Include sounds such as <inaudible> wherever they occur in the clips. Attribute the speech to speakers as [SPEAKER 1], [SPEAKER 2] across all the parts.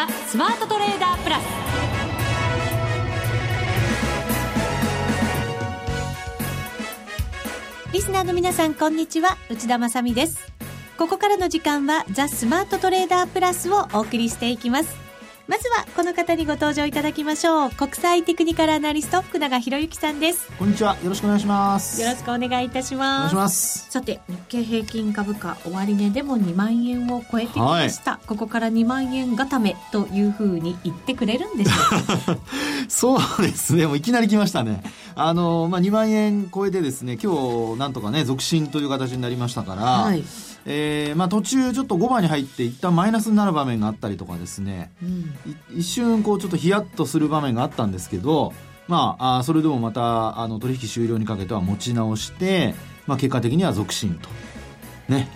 [SPEAKER 1] ザ・スマートトレーダープラス。
[SPEAKER 2] リスナーの皆さんこんにちは。内田まさです。ここからの時間はザ・スマートトレーダープラスをお送りしていきます。まずはこの方にご登場いただきましょう。国際テクニカルアナリスト福永博之さんです。
[SPEAKER 3] こんにちは。よろしくお願いします。
[SPEAKER 2] よろしくお願いいたします。さて日経平均株価終値でも2万円を超えてきました、はい、ここから2万円固めというふうに言ってくれるんでしょうか？<laughs>
[SPEAKER 3] そうですね。もういきなり来ましたね。あのまあ2万円超えてですね今日なんとかね続伸という形になりましたから、はいえーまあ、途中ちょっと5番に入って一旦マイナスになる場面があったりとかですね、うん、一瞬こうちょっとヒヤッとする場面があったんですけど、まあ、あそれでもまたあの取引終了にかけては持ち直して、まあ、結果的には続伸と。ね。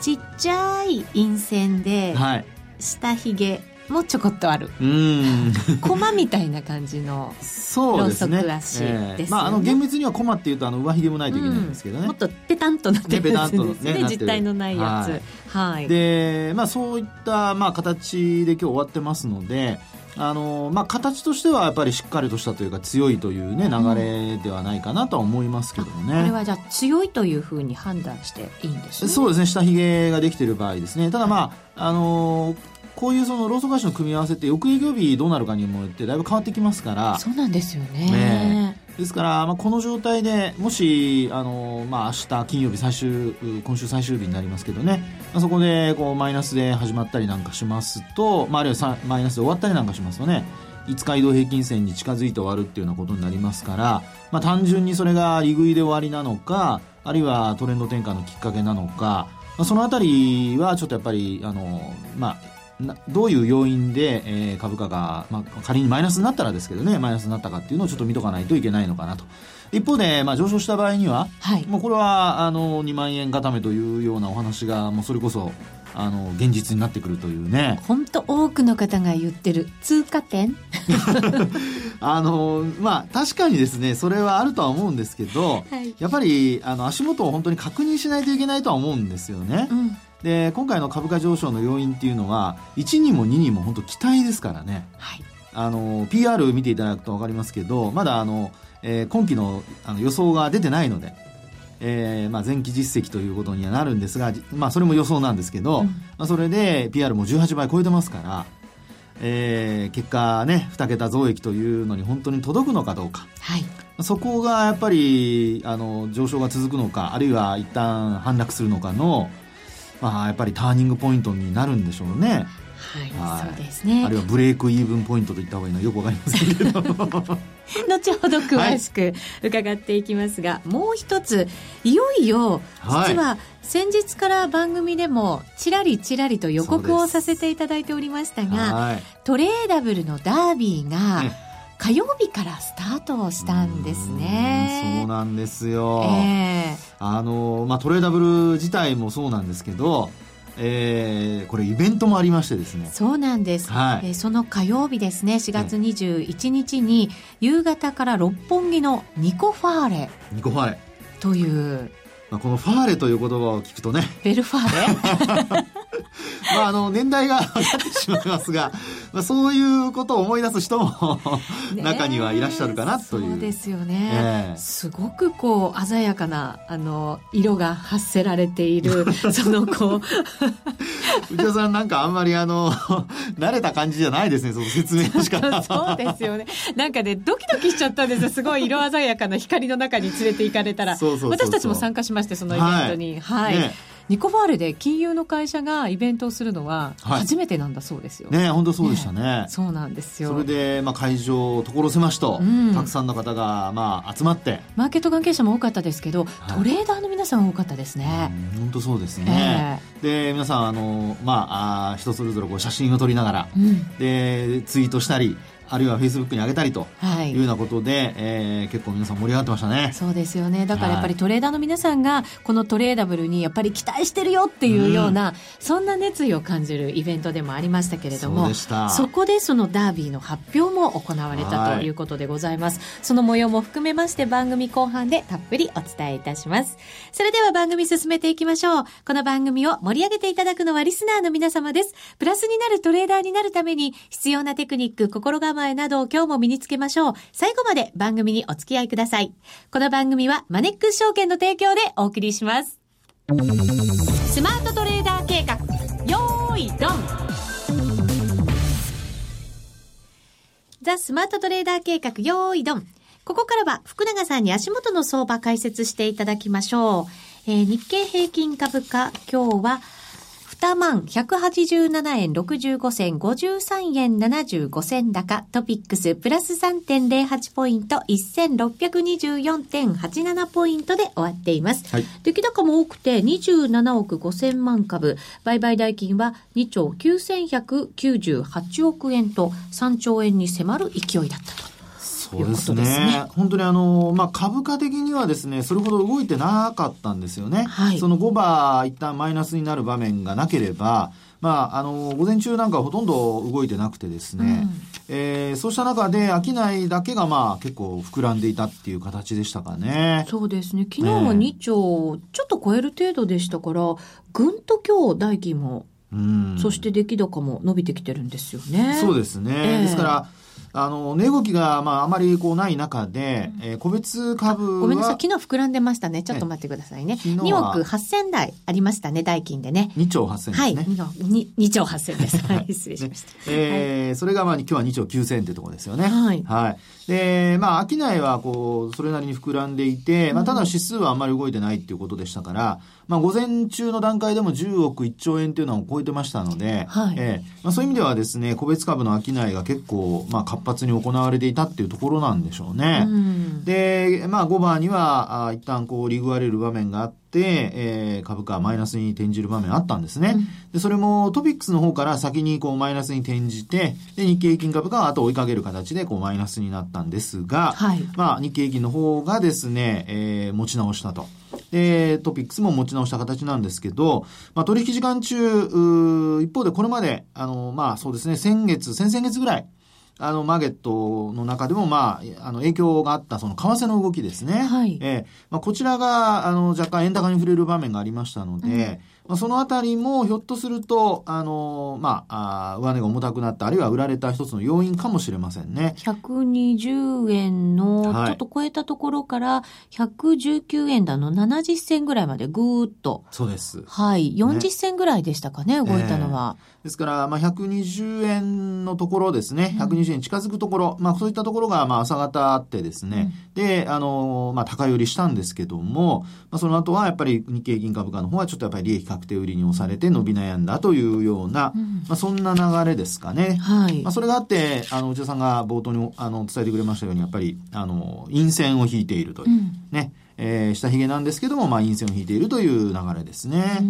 [SPEAKER 2] ちっちゃい陰線で、はい、下ひげもちょこっとある。うん。駒みたいな感じの
[SPEAKER 3] そうですね。
[SPEAKER 2] 足です、ね、
[SPEAKER 3] まああの厳密には駒っていうとあの上髭もないといけないんですけどね、うん、
[SPEAKER 2] もっとペタンとなってるやつですね。ね実体のないや
[SPEAKER 3] つはい、はい、でまあそういったまあ形で今日終わってますのであのまあ、形としてはやっぱりしっかりとしたというか強いという、ね、流れではないかなとは思いますけどね、
[SPEAKER 2] これはじゃあ強いというふうに判断していいんですね。
[SPEAKER 3] そうですね。下髭ができている場合ですね。ただまあ、あのこういうそのローソン会社の組み合わせって翌営業日どうなるかにもよってだいぶ変わってきますから。
[SPEAKER 2] そうなんですよね、
[SPEAKER 3] ね、ですから、まあ、この状態でもしあの、まあ、明日金曜日最終今週最終日になりますけどね、まあ、そこでこうマイナスで始まったりなんかしますと、まあ、あるいはマイナスで終わったりなんかしますとね。5日移動平均線に近づいて終わるっていうようなことになりますから、まあ、単純にそれが利食いで終わりなのかあるいはトレンド転換のきっかけなのか、まあ、そのあたりはちょっとやっぱりあの、まあ、どういう要因で、えー、株価が、まあ、仮にマイナスになったらですけどねマイナスになったかっていうのをちょっと見とかないといけないのかなと。一方で、まあ、上昇した場合には、はい、もうこれはあの2万円固めというようなお話がもうそれこそあの現実になってくるというね。
[SPEAKER 2] 本当多くの方が言ってる。通過点 <laughs>
[SPEAKER 3] あのまあ確かにですねそれはあるとは思うんですけど、はい、やっぱりあの足元を本当に確認しないといけないとは思うんですよね。うんで今回の株価上昇の要因っていうのは1にも2にも本当期待ですからね、はい、あの PR 見ていただくと分かりますけどまだあの、えー、今期のあの予想が出てないので、えーまあ、前期実績ということにはなるんですが、まあ、それも予想なんですけど、うん、まあ、それで PR も18倍超えてますから、えー、結果ね2桁増益というのに本当に届くのかどうか。はい。そこがやっぱりあの上昇が続くのかあるいは一旦反落するのかのまあ、やっぱりターニングポイントになるんでしょうね。
[SPEAKER 2] はい、はい、そうですね。
[SPEAKER 3] あるいは break-even point と言った方がいいのよくわかりませんけど。<laughs> 後
[SPEAKER 2] ほど詳しく伺っていきますが、はい、もう一ついよいよ実は先日から番組でもちらりちらりと予告をさせていただいておりましたが、トレーダブルのダービーが、火曜日からスタートしたんですね。
[SPEAKER 3] そうなんですよ。えー、あの、まあ、トレーダブル自体もそうなんですけど、えー、これイベントもありましてですね。
[SPEAKER 2] そうなんです、はい、えー、その火曜日ですね。4月21日に夕方から六本木のニコファーレ。
[SPEAKER 3] ニコファーレ。
[SPEAKER 2] という。
[SPEAKER 3] まあ、このファーレという言葉を聞くとね。
[SPEAKER 2] ベルファーレ？<laughs> <laughs>
[SPEAKER 3] まあ、あの、年代が分かってしまいますが、<laughs> まあ、そういうことを思い出す人も中にはいらっしゃるかなという。
[SPEAKER 2] そうですよね。えー、すごくこう、鮮やかな、あの、色が発せられている、<laughs> そのこう。
[SPEAKER 3] 内田さんなんかあんまりあの、慣れた感じじゃないですね、その説明の仕方。
[SPEAKER 2] そうですよね。なんかね、ドキドキしちゃったんですよ。すごい色鮮やかな光の中に連れて行かれたら。そうそうそうそう私たちも参加しましてそのイベントに。はい、はいねニコファーレで金融の会社がイベントをするのは初めてなんだそうですよ。
[SPEAKER 3] はい、ね本当そうでしたね、ね、
[SPEAKER 2] そうなんですよ。
[SPEAKER 3] それで、まあ、会場所狭しと、うん、たくさんの方が、まあ、集まって。
[SPEAKER 2] マーケット関係者も多かったですけど、はい、トレーダーの皆さん多かったですね。
[SPEAKER 3] 本当そうですね。えー、で、皆さん、あの、まあ、あ人それぞれこう写真を撮りながら、うん、で、ツイートしたり、あるいはフェイスブックに上げたりというようなことで、はい、えー、結構皆さん盛り上がってましたね。
[SPEAKER 2] そうですよね。だからやっぱりトレーダーの皆さんが、このトレーダブルにやっぱり期待してるよっていうような、うん、そんな熱意を感じるイベントでもありましたけれども、そこでそのダービーの発表も行われたということでございます。はい、その模様も含めまして番組後半でたっぷりお伝えいたします。それでは番組進めていきましょう。この番組を盛り上げていただくのはリスナーの皆様です。プラスになるトレーダーになるために必要なテクニック、心構えなどを今日も身につけましょう。最後まで番組にお付き合いください。この番組はマネックス証券の提供でお送りします。スマートトレーダー計画、よーい、ドンザ・スマートトレーダー計画、よーい、ドンここからは福永さんに足元の相場解説していただきましょう。えー、日経平均株価、今日は2万187円65銭53円75銭高、トピックスプラス3.08ポイント1624.87ポイントで終わっています。はい、出来高も多くて27億5000万株、売買代金は2兆9198億円と3兆円に迫る勢いだったと。
[SPEAKER 3] そうですね。すね本当にあの、まあ、株価的にはですね、それほど動いてなかったんですよね。はい、その5番一旦マイナスになる場面がなければ、まあ、あの、午前中なんかほとんど動いてなくてですね、うん、えー、そうした中で商いだけがまあ結構膨らんでいたっていう形でしたかね。
[SPEAKER 2] そうですね。昨日も2兆ちょっと超える程度でしたから、ぐんと今日代金も、うん、そして出来高も伸びてきてるんですよね。
[SPEAKER 3] そうですね。えー、ですから、あの、値動きが、まあ、あまりこうない中で、うん、えー、個別株
[SPEAKER 2] ごめんなさい、昨日膨らんでましたね。ちょっと待ってくださいね。2億8000台ありましたね、代金でね。
[SPEAKER 3] 2兆8000ですね。はい、
[SPEAKER 2] 2, 2兆8000です。はい、<laughs> 失礼しました。ね、
[SPEAKER 3] えー、はい、それがまあ、今日は2兆9000ってところですよね。はい。はい。で、まあ、商いはこう、それなりに膨らんでいて、まあ、ただ指数はあんまり動いてないっていうことでしたから、まあ、午前中の段階でも10億1兆円っていうのを超えてましたので、はい、えー、まあ、そういう意味ではですね、個別株の商いが結構、まあ、活発に行われていたっていうところなんでしょうね。うん、で、まあ、5番には、あ一旦こう、リグ割れる場面があって、えー、株価マイナスに転じる場面あったんですね。うん、で、それもトピックスの方から先にこう、マイナスに転じて、で、日経平均株価は後追いかける形でこう、マイナスになったんですが、はい、まあ、日経平均の方がですね、えー、持ち直したと。で、トピックスも持ち直した形なんですけど、まあ、取引時間中、一方でこれまで、あの、まあそうですね、先月、先々月ぐらい、あの、マーケットの中でも、まあ、あの、影響があった、その、為替の動きですね。はい。えー、まあ、こちらが、あの、若干円高に触れる場面がありましたので、うんまあ、そのあたりもひょっとすると、あの、まあ、あ上値が重たくなった、あるいは売られた一つの要因かもしれませんね。
[SPEAKER 2] 120円のちょっと超えたところから、119円だの70銭ぐらいまでぐーっと。
[SPEAKER 3] そうです。
[SPEAKER 2] はい。40銭ぐらいでしたかね、ね動いたのは。
[SPEAKER 3] えー、ですから、まあ、120円のところですね、120円近づくところ、まあ、そういったところが、まあ、朝方あってですね、うん、で、あの、まあ、高寄りしたんですけども、まあ、その後はやっぱり日経銀株価の方はちょっとやっぱり利益確定売りに押されて伸び悩んだというような、うん、まあ、そんな流れですかね。はい。まあ、それがあって、あの、内田さんが冒頭にあの伝えてくれましたように、やっぱり、あの、陰線を引いているという、うん、ね。えー、下髭なんですけども、まあ、陰線を引いているという流れですね。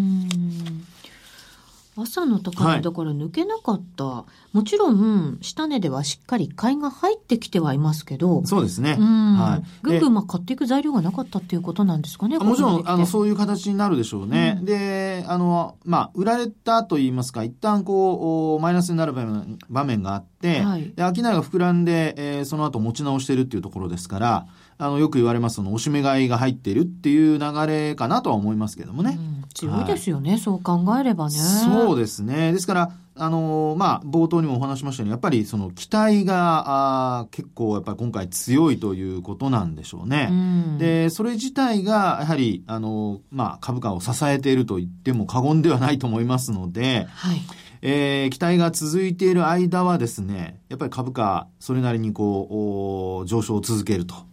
[SPEAKER 2] 朝の高値だから抜けなかった、はい、もちろん下値ではしっかり買いが入ってきてはいますけど
[SPEAKER 3] そうですね、
[SPEAKER 2] はい、ぐんぐんまあ買っていく材料がなかったっていうことなんですかね
[SPEAKER 3] もちろんあのそういう形になるでしょうね、うん、であのまあ売られたといいますか一旦こうマイナスになる場面があって、はい、で商いが膨らんで、えー、その後持ち直してるっていうところですからあの、よく言われます、その、おしめ買いが入っているっていう流れかなとは思いますけどもね。うん、
[SPEAKER 2] 強いですよね、はい、そう考えればね。
[SPEAKER 3] そうですね。ですから、あのー、まあ、冒頭にもお話しましたように、やっぱりその期待が、あ結構やっぱり今回強いということなんでしょうね。うん、で、それ自体が、やはり、あのー、まあ、株価を支えていると言っても過言ではないと思いますので、はい。えー、期待が続いている間はですね、やっぱり株価、それなりにこう、上昇を続けると。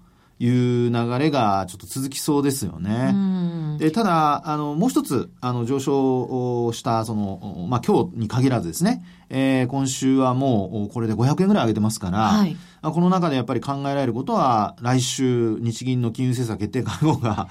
[SPEAKER 3] いう流れがちょっと続きそうですよね。でただ、あの、もう一つ、あの、上昇した、その、まあ、今日に限らずですね、えー、今週はもうこれで500円ぐらい上げてますから、はい、この中でやっぱり考えられることは、来週、日銀の金融政策決定会合が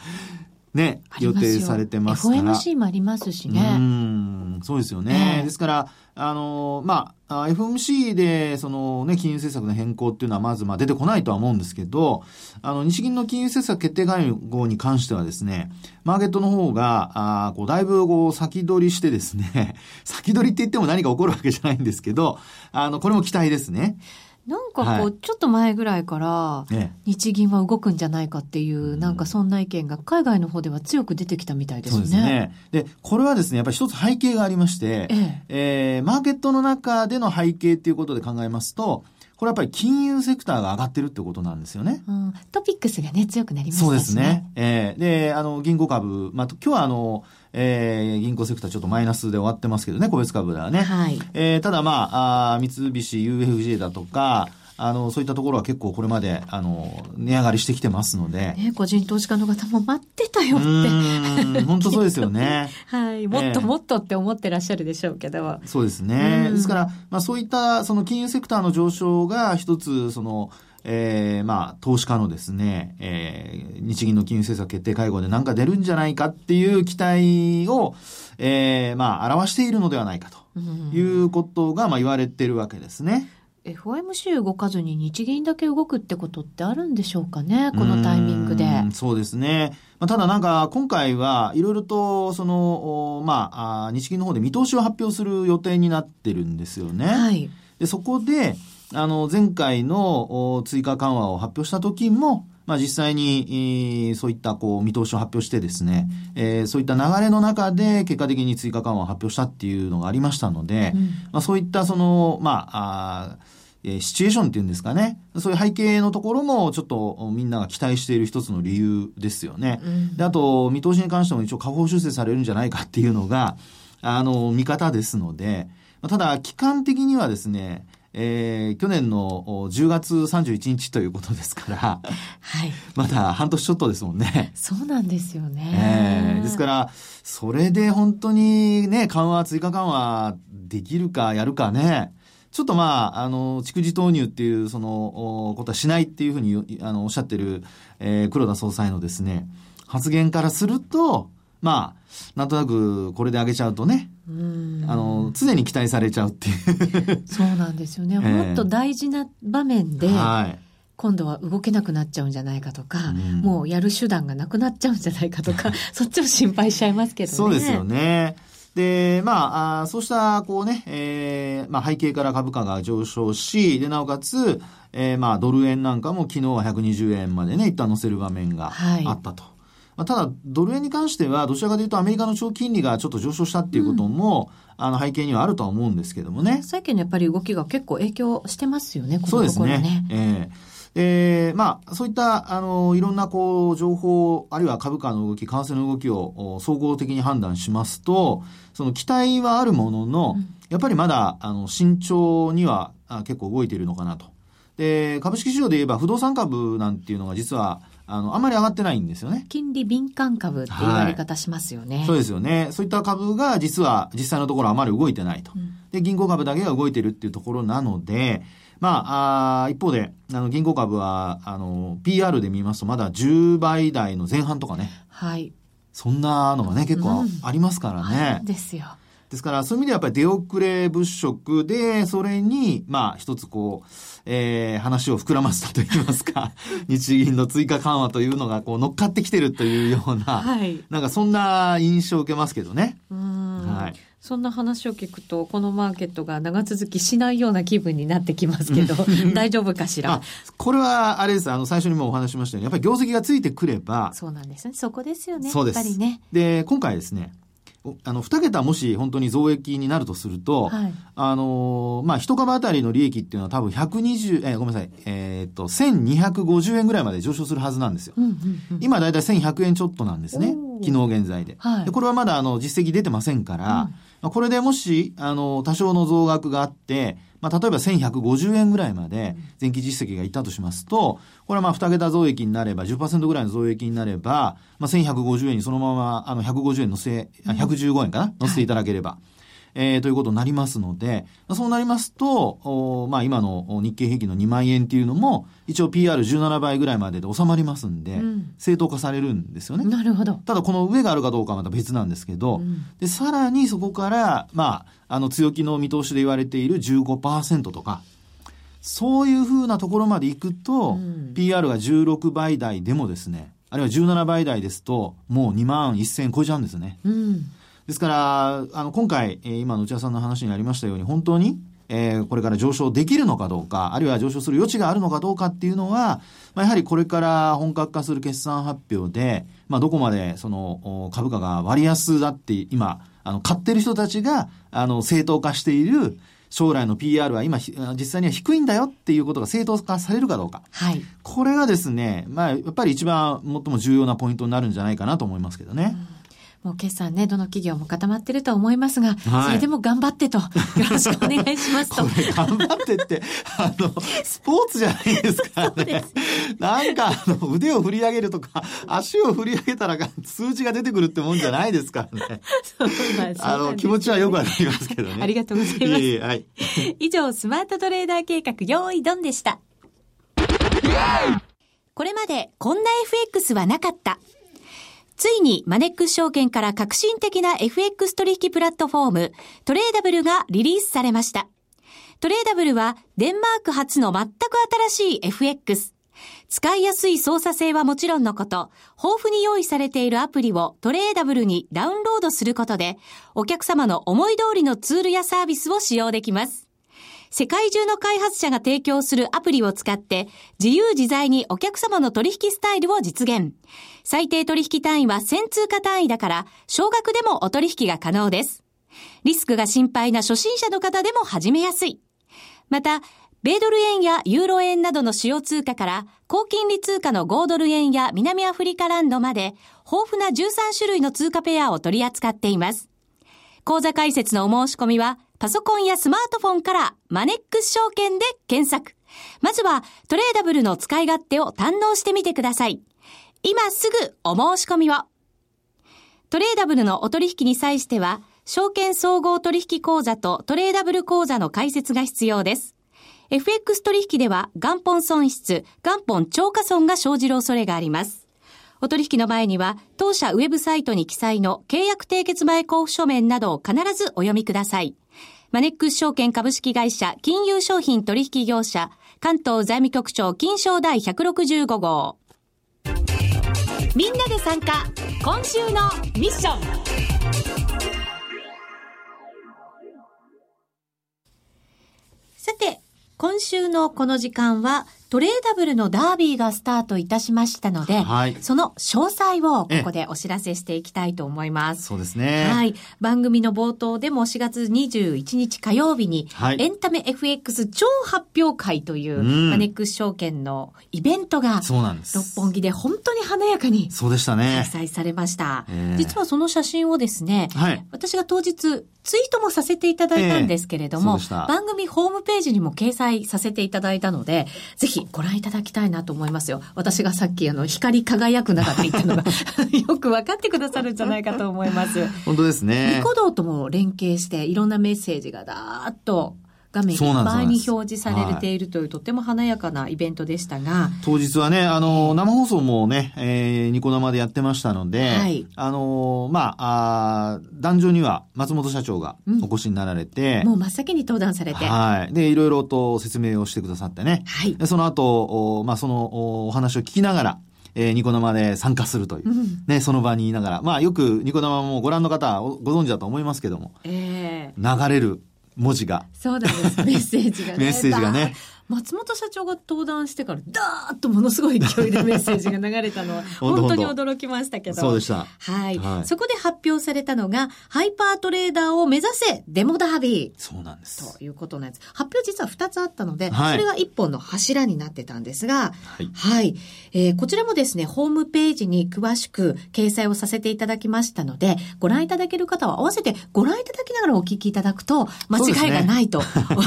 [SPEAKER 3] ね、予定されてますから。
[SPEAKER 2] FOMC もありますしね。う
[SPEAKER 3] ん、そうですよね。えー、ですから、あの、まあ、FMC で、そのね、金融政策の変更っていうのはまず、まあ出てこないとは思うんですけど、あの、日銀の金融政策決定会合に関してはですね、マーケットの方が、あこう、だいぶ、こう、先取りしてですね、<laughs> 先取りって言っても何か起こるわけじゃないんですけど、あの、これも期待ですね。
[SPEAKER 2] なんかこう、はい、ちょっと前ぐらいから、日銀は動くんじじゃないかっていう、なんかそんな意見が海外の方では強く出てきたみたいですね。そうですね。
[SPEAKER 3] で、これはですね、やっぱり一つ背景がありまして、えええー、マーケットの中での背景っていうことで考えますと、これやっぱり金融セクターが上がってるってことなんですよね。
[SPEAKER 2] うん、トピックスがね、強くなりました
[SPEAKER 3] ね。そうですね。えー、で、あの、銀行株、まあ、今日はあの、えー、銀行セクターちょっとマイナスで終わってますけどね、個別株ではね。はい。えー、ただまあ、あ三菱 UFJ だとか、あの、そういったところは結構これまで、あの、値上がりしてきてますので。
[SPEAKER 2] ね、個人投資家の方も待ってたよって。
[SPEAKER 3] 本当そうですよね。<laughs>
[SPEAKER 2] はい。もっともっとって思ってらっしゃるでしょうけど。
[SPEAKER 3] そうですね。ですから、まあそういった、その金融セクターの上昇が一つ、その、えー、まあ、投資家のですね、えー、日銀の金融政策決定会合で何か出るんじゃないかっていう期待を、えー、まあ、表しているのではないかということが、まあ、言われてるわけですね。
[SPEAKER 2] FOMC 動かずに日銀だけ動くってことってあるんでしょうかね、このタイミングで。
[SPEAKER 3] そうですね。まあ、ただなんか今回はいろいろとその、まあ、日銀の方で見通しを発表する予定になってるんですよね。はい。で、そこで、あの、前回の追加緩和を発表した時も、まあ実際に、えー、そういったこう見通しを発表してですね、えー、そういった流れの中で結果的に追加緩和を発表したっていうのがありましたので、うん、まあそういったその、まあ、あえシチュエーションっていうんですかね。そういう背景のところもちょっとみんなが期待している一つの理由ですよね。うん、で、あと、見通しに関しても一応下方修正されるんじゃないかっていうのが、あの、見方ですので、ただ、期間的にはですね、えー、去年の10月31日ということですから、はい。まだ半年ちょっとですもんね。
[SPEAKER 2] そうなんですよね。
[SPEAKER 3] えー、ですから、それで本当にね、緩和、追加緩和できるかやるかね、ちょっとまあ、あの、蓄次投入っていう、その、ことはしないっていうふうに、あの、おっしゃってる、えー、黒田総裁のですね、発言からすると、まあ、なんとなくこれで上げちゃうとね、あの、常に期待されちゃうっていう <laughs>
[SPEAKER 2] そうなんですよね。<laughs> もっと大事な場面で、はい、今度は動けなくなっちゃうんじゃないかとか、うん、もうやる手段がなくなっちゃうんじゃないかとか、<laughs> そっちを心配しちゃいますけどね。
[SPEAKER 3] そうですよね。で、まあ、あそうした、こうね、えー、まあ背景から株価が上昇し、で、なおかつ、えー、まあドル円なんかも昨日は120円までね、一旦乗せる場面があったと。はいまあ、ただ、ドル円に関しては、どちらかというとアメリカの長期金利がちょっと上昇したっていうことも、うん、あの背景にはあるとは思うんですけどもね。
[SPEAKER 2] 債券のやっぱり動きが結構影響してますよね、このところね。そうですね。え
[SPEAKER 3] ーえー、まあ、そういった、あの、いろんな、こう、情報、あるいは株価の動き、為替の動きを総合的に判断しますと、その期待はあるものの、うん、やっぱりまだ、あの、慎重には結構動いているのかなと。で、株式市場で言えば不動産株なんていうのが実は、あの、あまり上がってないんですよね。
[SPEAKER 2] 金利敏感株って言われ方しますよね、
[SPEAKER 3] はい、そうですよね。そういった株が実は実際のところあまり動いてないと。うん、で、銀行株だけが動いてるっていうところなので、まあ、あ一方で、あの、銀行株は、あの、PR で見ますとまだ10倍台の前半とかね。はい。そんなのがね、結構ありますからね。
[SPEAKER 2] うん、ですよ。
[SPEAKER 3] ですから、そういう意味ではやっぱり出遅れ物色で、それに、まあ、一つこう、えー、話を膨らませたといいますか、<laughs> 日銀の追加緩和というのがこう乗っかってきてるというような、はい、なんかそんな印象を受けますけどね。
[SPEAKER 2] はい。そんな話を聞くと、このマーケットが長続きしないような気分になってきますけど、<laughs> 大丈夫かしら？
[SPEAKER 3] これは、あれです。あの、最初にもお話しましたように、やっぱり業績がついてくれば。
[SPEAKER 2] そうなんですね。そこですよね。そうです。やっぱりね。
[SPEAKER 3] で、今回ですね、あの、二桁もし本当に増益になるとすると、はい、あの、まあ、一株当たりの利益っていうのは多分120、えー、ごめんなさい、えー、っと、1250円ぐらいまで上昇するはずなんですよ。うんうんうん、今だいたい1100円ちょっとなんですね。昨日現在で。はい、でこれはまだあの、実績出てませんから、うん、これでもし、あの、多少の増額があって、まあ、例えば1150円ぐらいまで前期実績がいったとしますと、これはまあ2桁増益になれば、10%ぐらいの増益になれば、まあ、1150円にそのまま、あの、150円乗せ、115円かな？乗せていただければ、えー、ということになりますので、そうなりますと、おまあ今の日経平均の2万円っていうのも、一応 PR17 倍ぐらいまでで収まりますんで、うん、正当化されるんですよね。
[SPEAKER 2] なるほど。
[SPEAKER 3] ただこの上があるかどうかはまた別なんですけど、うん、で、さらにそこから、まあ、あの強気の見通しで言われている15%とか、そういうふうなところまで行くと、うん、PR が16倍台でもですね、あるいは17倍台ですと、もう2万1000超えちゃうんですね。うんですから、あの、今回、えー、今の内田さんの話にありましたように、本当に、えー、これから上昇できるのかどうか、あるいは上昇する余地があるのかどうかっていうのは、まあ、やはりこれから本格化する決算発表で、まあ、どこまでその株価が割安だって今、あの、買ってる人たちが、あの、正当化している、将来の PR は今、実際には低いんだよっていうことが正当化されるかどうか。
[SPEAKER 2] はい。
[SPEAKER 3] これがですね、まあ、やっぱり一番最も重要なポイントになるんじゃないかなと思いますけどね。うん
[SPEAKER 2] もう決算ね、どの企業も固まってると思いますが、はい、それでも頑張ってと、<laughs> よろしくお願いしますと。
[SPEAKER 3] 頑張ってって、あの、スポーツじゃないですかね。なんか、あの、腕を振り上げるとか、足を振り上げたら数字が出てくるってもんじゃないですからね。そうなんです。あの、気持ちはよくわかりますけどね。
[SPEAKER 2] ありがとうございます。いいはい、以上、スマートトレーダー計画、用意ドンでした。これまで、こんな FX はなかった。ついにマネックス証券から革新的な FX 取引プラットフォームトレーダブルがリリースされました。トレーダブルはデンマーク初の全く新しい FX。使いやすい操作性はもちろんのこと、豊富に用意されているアプリをトレーダブルにダウンロードすることで、お客様の思い通りのツールやサービスを使用できます。世界中の開発者が提供するアプリを使って自由自在にお客様の取引スタイルを実現。最低取引単位は1000通貨単位だから少額でもお取引が可能です。リスクが心配な初心者の方でも始めやすい。また、米ドル円やユーロ円などの主要通貨から高金利通貨の5ドル円や南アフリカランドまで豊富な13種類の通貨ペアを取り扱っています。講座解説のお申し込みはパソコンやスマートフォンからマネックス証券で検索。まずはトレーダブルの使い勝手を堪能してみてください。今すぐお申し込みを。トレーダブルのお取引に際しては、証券総合取引口座とトレーダブル口座の開設が必要です。FX 取引では元本損失、元本超過損が生じる恐れがあります。お取引の前には、当社ウェブサイトに記載の契約締結前交付書面などを必ずお読みください。マネックス証券株式会社金融商品取引業者関東財務局長金賞第165号。みんなで参加。今週のミッション。さて、今週のこの時間はトレーダブルのダービーがスタートいたしましたので、はい、その詳細をここでお知らせしていきたいと思います。
[SPEAKER 3] そうですね。
[SPEAKER 2] はい。番組の冒頭でも4月21日火曜日に、はい、エンタメ FX 超発表会という、マネックス証券のイベントが、そうなんです。六本木で本当に華やかに、
[SPEAKER 3] そうでしたね。
[SPEAKER 2] 開催されました。実はその写真をですね、はい、私が当日ツイートもさせていただいたんですけれども、えー、番組ホームページにも掲載させていただいたので、ぜひご覧いただきたいなと思いますよ。私がさっきあの、光り輝く中で言ったのが <laughs> よく分かってくださるんじゃないかと思います。
[SPEAKER 3] 本当ですね。
[SPEAKER 2] ニコ動とも連携していろんなメッセージがだーっと画面いっぱいに表示されているという、とても華やかなイベントでしたが。
[SPEAKER 3] 当日はね、あの、生放送もね、えー、ニコ生でやってましたので、はい、あの、まあ、あ壇上には松本社長がお越しになられて、
[SPEAKER 2] うん、もう真っ先に登壇されて。
[SPEAKER 3] はい。で、いろいろと説明をしてくださってね。はい。でその後、おまあ、そのお話を聞きながら、えー、ニコ生で参加するという、うん、ね、その場にいながら、まあよくニコ生もご覧の方ご存知だと思いますけども、えー、流れる文字が。
[SPEAKER 2] そうなんです。メッセージがね。
[SPEAKER 3] メッセージがね。
[SPEAKER 2] 松本社長が登壇してから、ダーッとものすごい勢いでメッセージが流れたのは、<laughs> 本当に驚きましたけど。
[SPEAKER 3] そうでした。
[SPEAKER 2] はい。はい、そこで発表されたのが、ハイパートレーダーを目指せデモダービ
[SPEAKER 3] ー。そうなんです。
[SPEAKER 2] ということなんです。発表実は2つあったので、はい、それが1本の柱になってたんですが、はい。はい、えー、こちらもですね、ホームページに詳しく掲載をさせていただきましたので、ご覧いただける方は合わせてご覧いただきながらお聞きいただくと、間違いがないと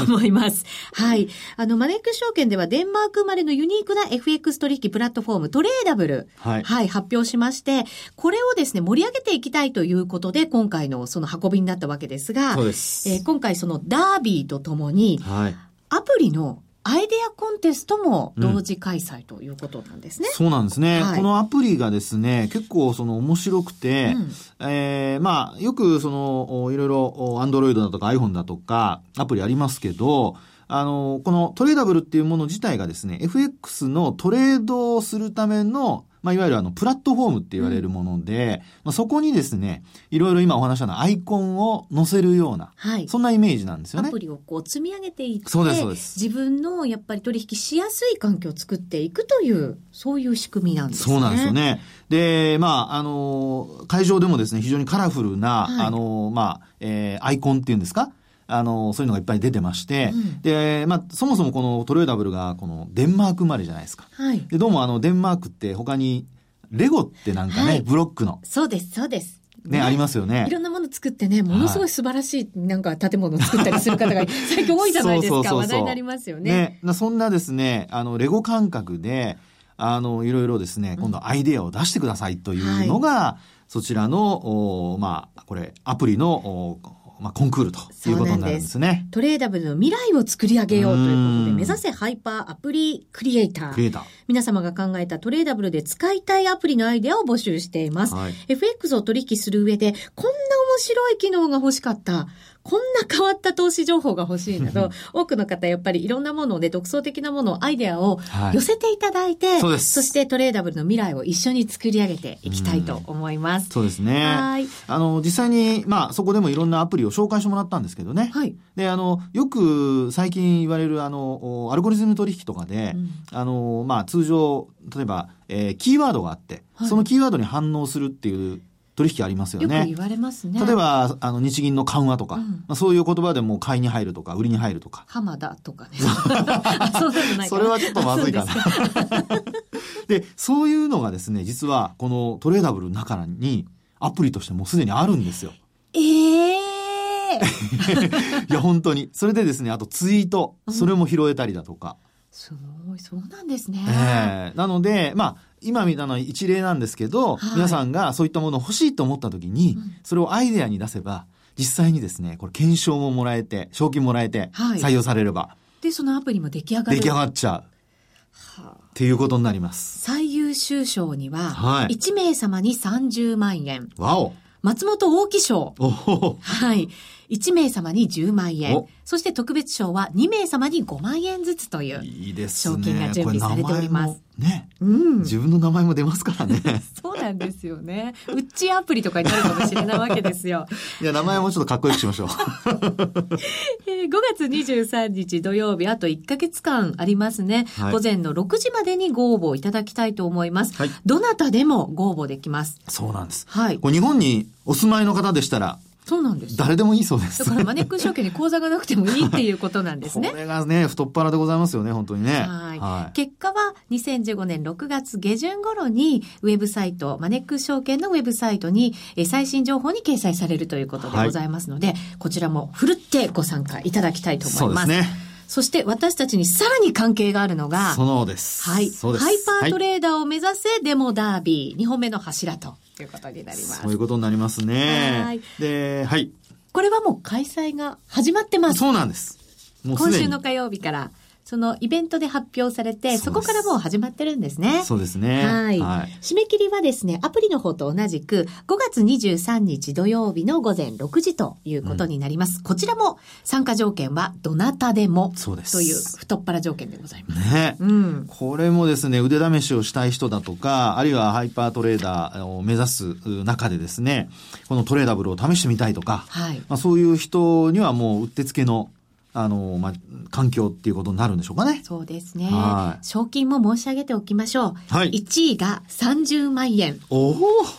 [SPEAKER 2] 思います。すね、はい。あの、マネネックス証券ではデンマーク生まれのユニークな FX 取引プラットフォームトレーダブル、はい、はい、発表しまして、これをですね、盛り上げていきたいということで、今回のその運びになったわけですが、そうです。えー、今回そのダービーとともに、はい、アプリのアイデアコンテストも同時開催ということなんですね。
[SPEAKER 3] うん、そうなんですね、はい、このアプリがですね、結構その面白くて、うん、えー、まあ、よくその、いろいろ、アンドロイドだとか iPhone だとか、アプリありますけど、あの、このトレーダブルっていうもの自体がですね、FX のトレードをするためのまあ、いわゆるあの、プラットフォームって言われるもので、まあ、そこにですね、いろいろ今お話したのアイコンを載せるような、はい、そんなイメージなんですよね。
[SPEAKER 2] アプリをこう積み上げていって、
[SPEAKER 3] そうです、そうです。
[SPEAKER 2] 自分のやっぱり取引しやすい環境を作っていくという、そういう仕組みなんですね。
[SPEAKER 3] そうなんですよね。で、まあ、あの、会場でもですね、非常にカラフルな、はい、あの、まあ、えー、アイコンっていうんですか？あの、そういうのがいっぱい出てまして、うん、で、まあ、そもそもこのトレーダブルが、このデンマーク生まれじゃないですか。はい。で、どうもあの、デンマークって他に、レゴってなんかね、はい、ブロックの。
[SPEAKER 2] そうです、そうです。
[SPEAKER 3] ね、ありますよね。
[SPEAKER 2] いろんなもの作ってね、ものすごい素晴らしい、なんか建物を作ったりする方が <laughs> 最近多いじゃないですか。話題になりますよね。
[SPEAKER 3] ね。そんなですね、あの、レゴ感覚で、あの、いろいろですね、今度アイデアを出してくださいというのが、はい、そちらの、おまあ、これ、アプリの、おまあ、コンクールということになるんですね。
[SPEAKER 2] トレーダブルの未来を作り上げようということで、目指せハイパーアプリクリエイター。クリエイター。皆様が考えたトレーダブルで使いたいアプリのアイデアを募集しています。はい、FX を取引する上で、こんな面白い機能が欲しかった。こんな変わった投資情報が欲しいなど、多くの方やっぱりいろんなもので、独創的なもの、アイデアを寄せていただいて、はい、そそしてトレーダブルの未来を一緒に作り上げていきたいと思います。
[SPEAKER 3] うそうですね。はい。あの、実際に、まあ、そこでもいろんなアプリを紹介してもらったんですけどね。はい。で、あの、よく最近言われる、あの、アルゴリズム取引とかで、うん、あの、まあ、通常、例えば、えー、キーワードがあって、はい、そのキーワードに反応するっていう取引ありますよね。
[SPEAKER 2] よく言われますね。
[SPEAKER 3] 例えば、あの、日銀の緩和とか、うん、まあ、そういう言葉でも買いに入るとか、売りに入るとか。
[SPEAKER 2] 浜田とかね。<laughs>
[SPEAKER 3] そうそれはちょっとまずいかな。で、そういうのがですね、実は、このトレーダブルの中に、アプリとしてもうすでにあるんですよ。
[SPEAKER 2] ええ
[SPEAKER 3] ー、<laughs> いや、本当に。それでですね、あとツイート、それも拾えたりだとか。
[SPEAKER 2] すごい、そうなんですね。
[SPEAKER 3] ええー、なので、まあ、今見たのは一例なんですけど、はい、皆さんがそういったものを欲しいと思った時に、うん、それをアイデアに出せば、実際にですね、これ検証ももらえて、賞金もらえて、採用されれば、は
[SPEAKER 2] い、で、そのアプリも出来上がる。
[SPEAKER 3] 出来上がっちゃう。はあ、っていうことになります。
[SPEAKER 2] 最優秀賞には、1名様に30万円。
[SPEAKER 3] わお。
[SPEAKER 2] 松本大木賞。はい。1名様に10万円。そして特別賞は2名様に5万円ずつといういいです賞金が準備されております。
[SPEAKER 3] ね、うん。自分の名前も出ますからね。<laughs>
[SPEAKER 2] そうなんですよね。うっちアプリとかになるかもしれないわけですよ。<laughs>
[SPEAKER 3] いや、名前もちょっとかっこよくしましょう。<laughs>
[SPEAKER 2] えー、5月23日土曜日、あと1ヶ月間ありますね。はい、午前の6時までにご応募いただきたいと思います。はい、どなたでもご応募できます。
[SPEAKER 3] そうなんです。はい。これ日本にお住まいの方でしたら、
[SPEAKER 2] そうなんです。
[SPEAKER 3] 誰でもいいそうです。
[SPEAKER 2] だからマネック証券に口座がなくてもいいっていうことなんですね。<laughs>
[SPEAKER 3] これがね、太っ腹でございますよね、本当にね。
[SPEAKER 2] はいはい、結果は2015年6月下旬頃にウェブサイト、マネック証券のウェブサイトに最新情報に掲載されるということでございますので、はい、こちらもふるってご参加いただきたいと思います。そうですね。そして私たちにさらに関係があるのが、
[SPEAKER 3] そうです。
[SPEAKER 2] はい。ハイパートレーダーを目指せデモダービー、2本目の柱ということになります。
[SPEAKER 3] そういうことになりますね。はい。で、はい。
[SPEAKER 2] これはもう開催が始まってます。
[SPEAKER 3] そうなんです。
[SPEAKER 2] 今週の火曜日からそのイベントで発表されて、そこからもう始まってるんですね。
[SPEAKER 3] そうですね。
[SPEAKER 2] はい。はい、締め切りはですね、アプリの方と同じく、5月23日土曜日の午前6時ということになります。うん、こちらも参加条件はどなたでもそうです。という太っ腹条件でございます。
[SPEAKER 3] ね。うん。これもですね、腕試しをしたい人だとか、あるいはハイパートレーダーを目指す中でですね、このトレーダブルを試してみたいとか、はい。まあ、そういう人にはもううってつけのあの、まあ、環境っていうことになるんでしょうかね。
[SPEAKER 2] そうですね。はい、賞金も申し上げておきましょう。はい。1位が30万円。おお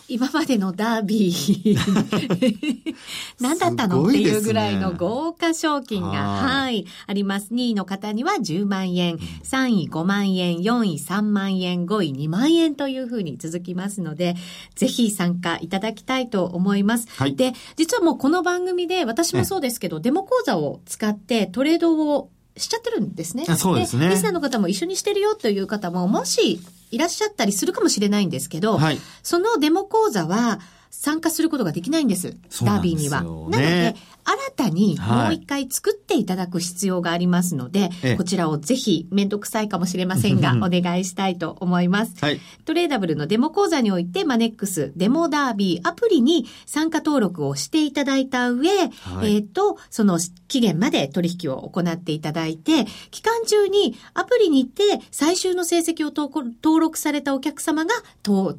[SPEAKER 2] 今までのダービー <laughs> 何だったの、ね、っていうぐらいの豪華賞金が、はい、あります。2位の方には10万円、3位5万円、4位3万円、5位2万円というふうに続きますので、ぜひ参加いただきたいと思います。はい。で、実はもうこの番組で、私もそうですけど、デモ講座を使って、トレードをしちゃってるんですね。
[SPEAKER 3] そうですね。
[SPEAKER 2] リスナーの方も一緒にしてるよという方も、もしいらっしゃったりするかもしれないんですけど、はい、そのデモ講座は、参加することができないんです。ダービーには。なので、新たにもう一回作っていただく必要がありますので、はい、こちらをぜひめんどくさいかもしれませんが、お願いしたいと思います。はい、トレーダブルのデモ講座において、マネックスデモダービーアプリに参加登録をしていただいた上、はい、えっ、ー、と、その期限まで取引を行っていただいて、期間中にアプリに行って最終の成績を登録されたお客様が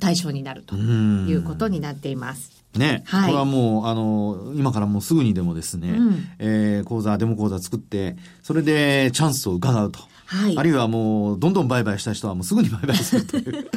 [SPEAKER 2] 対象になるということになっています。
[SPEAKER 3] ね、はい、これはもう、あの、今からもうすぐにでもですね、うん、えー、講座、デモ講座作って、それでチャンスを伺うと。はい、あるいはもう、どんどん売買した人はもうすぐに売買するという。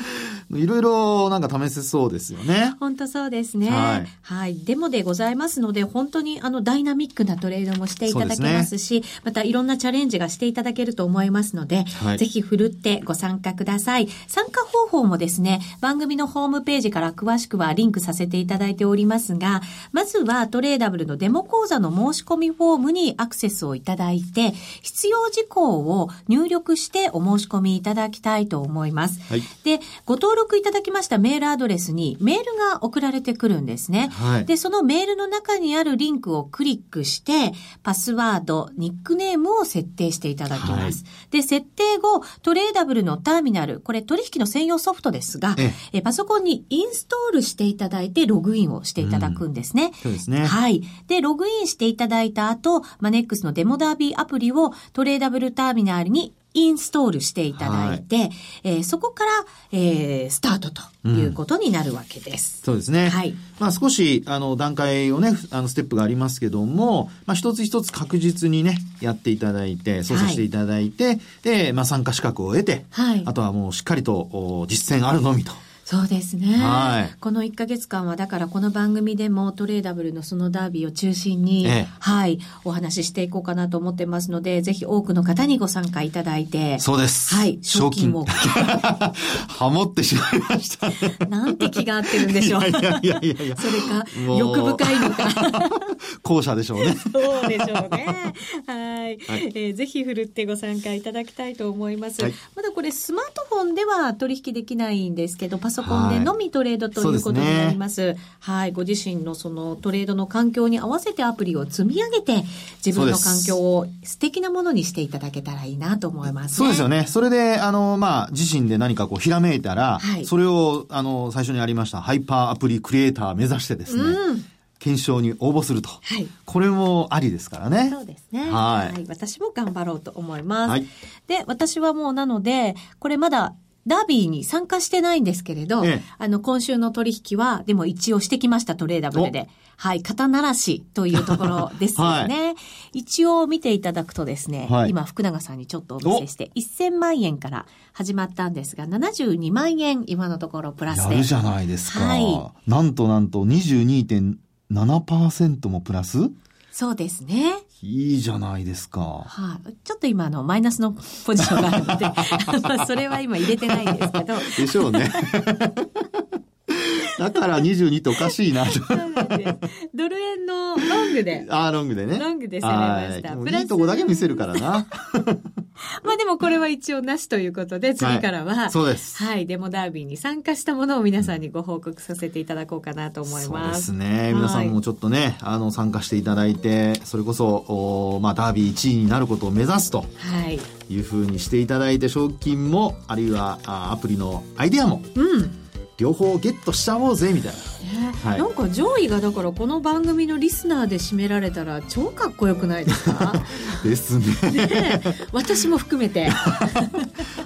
[SPEAKER 3] <laughs> いろいろなんか試せそうですよね。
[SPEAKER 2] 本当そうですね。はい。はい。デモでございますので、本当にあのダイナミックなトレードもしていただけますし、すね、またいろんなチャレンジがしていただけると思いますので、はい、ぜひ振るってご参加ください。参加方法もですね、番組のホームページから詳しくはリンクさせていただいておりますが、まずはトレーダブルのデモ講座の申し込みフォームにアクセスをいただいて、必要事項を入力してお申し込みいただきたいと思います。はい、で、ご登録録いただきましたメールアドレスにメールが送られてくるんですね。はい、で、そのメールの中にあるリンクをクリックして、パスワード、ニックネームを設定していただきます。はい、で、設定後、トレーダブルのターミナル、これ取引の専用ソフトですが、えパソコンにインストールしていただいてログインをしていただくんですね。うん、
[SPEAKER 3] そうですね。
[SPEAKER 2] はい。で、ログインしていただいた後、マネックスのデモダービーアプリをトレーダブルターミナルにインストールしていただいて、はい、えー、そこから、えー、スタートということになるわけです。
[SPEAKER 3] うん、そうですね。はい。まあ少し、あの、段階をね、あの、ステップがありますけども、まあ一つ一つ確実にね、やっていただいて、操作していただいて、はい、で、まあ参加資格を得て、はい。あとはもうしっかりと実践あるのみと。
[SPEAKER 2] そうですね。はい。この1か月間は、だからこの番組でもトレーダブルのそのダービーを中心に、ええ、はい、お話ししていこうかなと思ってますので、ぜひ多くの方にご参加いただいて。
[SPEAKER 3] そうです。
[SPEAKER 2] はい、賞金を。<laughs>
[SPEAKER 3] ハモってしまいました、
[SPEAKER 2] なんて気が合ってるんでしょう。いやいやいやいや <laughs> それか、欲深いのか。<laughs>
[SPEAKER 3] 後者でしょうね。
[SPEAKER 2] そうでしょうね。はい。はい、えー、ぜひふるってご参加いただきたいと思います。はい、まだこれスマートフォンでは取引できないんですけど、パソソコンでのみトレードということになります。はい、ねはい、ご自身のそのトレードの環境に合わせてアプリを積み上げて、自分の環境を素敵なものにしていただけたらいいなと思います、
[SPEAKER 3] ね、そうですよね。それで、あの、まあ、自身で何かこう、ひらめいたら、はい、それを、あの、最初にありました、ハイパーアプリクリエイター目指してですね、うん検証に応募すると。はい。これもありですからね。
[SPEAKER 2] そうですね。はい。はい、私も頑張ろうと思います。はい。で、私はもうなので、これまだダービーに参加してないんですけれど、ええ、あの、今週の取引は、でも一応してきました、トレーダブルで。はい、肩慣らしというところ <laughs> ですよね。はい、一応見ていただくとですね、はい、今、福永さんにちょっとお見せして、1000万円から始まったんですが、72万円、今のところプラスで。
[SPEAKER 3] やるじゃないですか。はい。なんとなんと22.7%もプラス？
[SPEAKER 2] そうですね。
[SPEAKER 3] いいじゃないですか。は
[SPEAKER 2] あ、ちょっと今、あの、マイナスのポジションがあるので、<laughs> まあ、それは今入れてないんですけど。
[SPEAKER 3] でしょうね。だから22っておかしいな
[SPEAKER 2] ドル円のロングで。
[SPEAKER 3] ああ、ロングでね。
[SPEAKER 2] ロングで攻めました。
[SPEAKER 3] いいとこだけ見せるからな。<laughs>
[SPEAKER 2] まあでもこれは一応なしということで、次からは、はい、
[SPEAKER 3] そうです。
[SPEAKER 2] はい、デモダービーに参加したものを皆さんにご報告させていただこうかなと思いま
[SPEAKER 3] す。そうですね。皆さんもちょっとね、あの、参加していただいて、それこそ、おまあ、ダービー1位になることを目指すと。はい。いうふうにしていただいて、賞金も、あるいはあアプリのアイデアも、うん。両方ゲットしちゃおうぜみたいな、
[SPEAKER 2] はい、なんか上位がだからこの番組のリスナーで締められたら超かっこよくないですか？<laughs>
[SPEAKER 3] ですね。ね
[SPEAKER 2] 私も含めて。<laughs>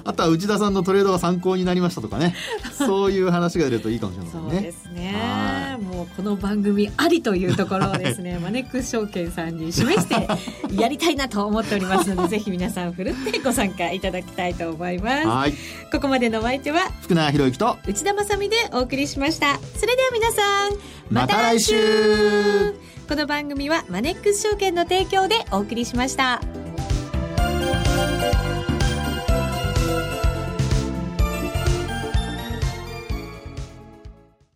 [SPEAKER 3] あとは内田さんのトレードが参考になりましたとかね。<laughs> そういう話が出るといいかもしれませんね。
[SPEAKER 2] そうですねこの番組ありというところをですねマネックス証券さんに示して <laughs> やりたいなと思っておりますので <laughs> ぜひ皆さんふるってご参加いただきたいと思います。はい。ここまでのお相手は
[SPEAKER 3] 福永博之と
[SPEAKER 2] 内田まさみでお送りしました。それでは皆さん
[SPEAKER 3] また来週。
[SPEAKER 2] この番組はマネックス証券の提供でお送りしました。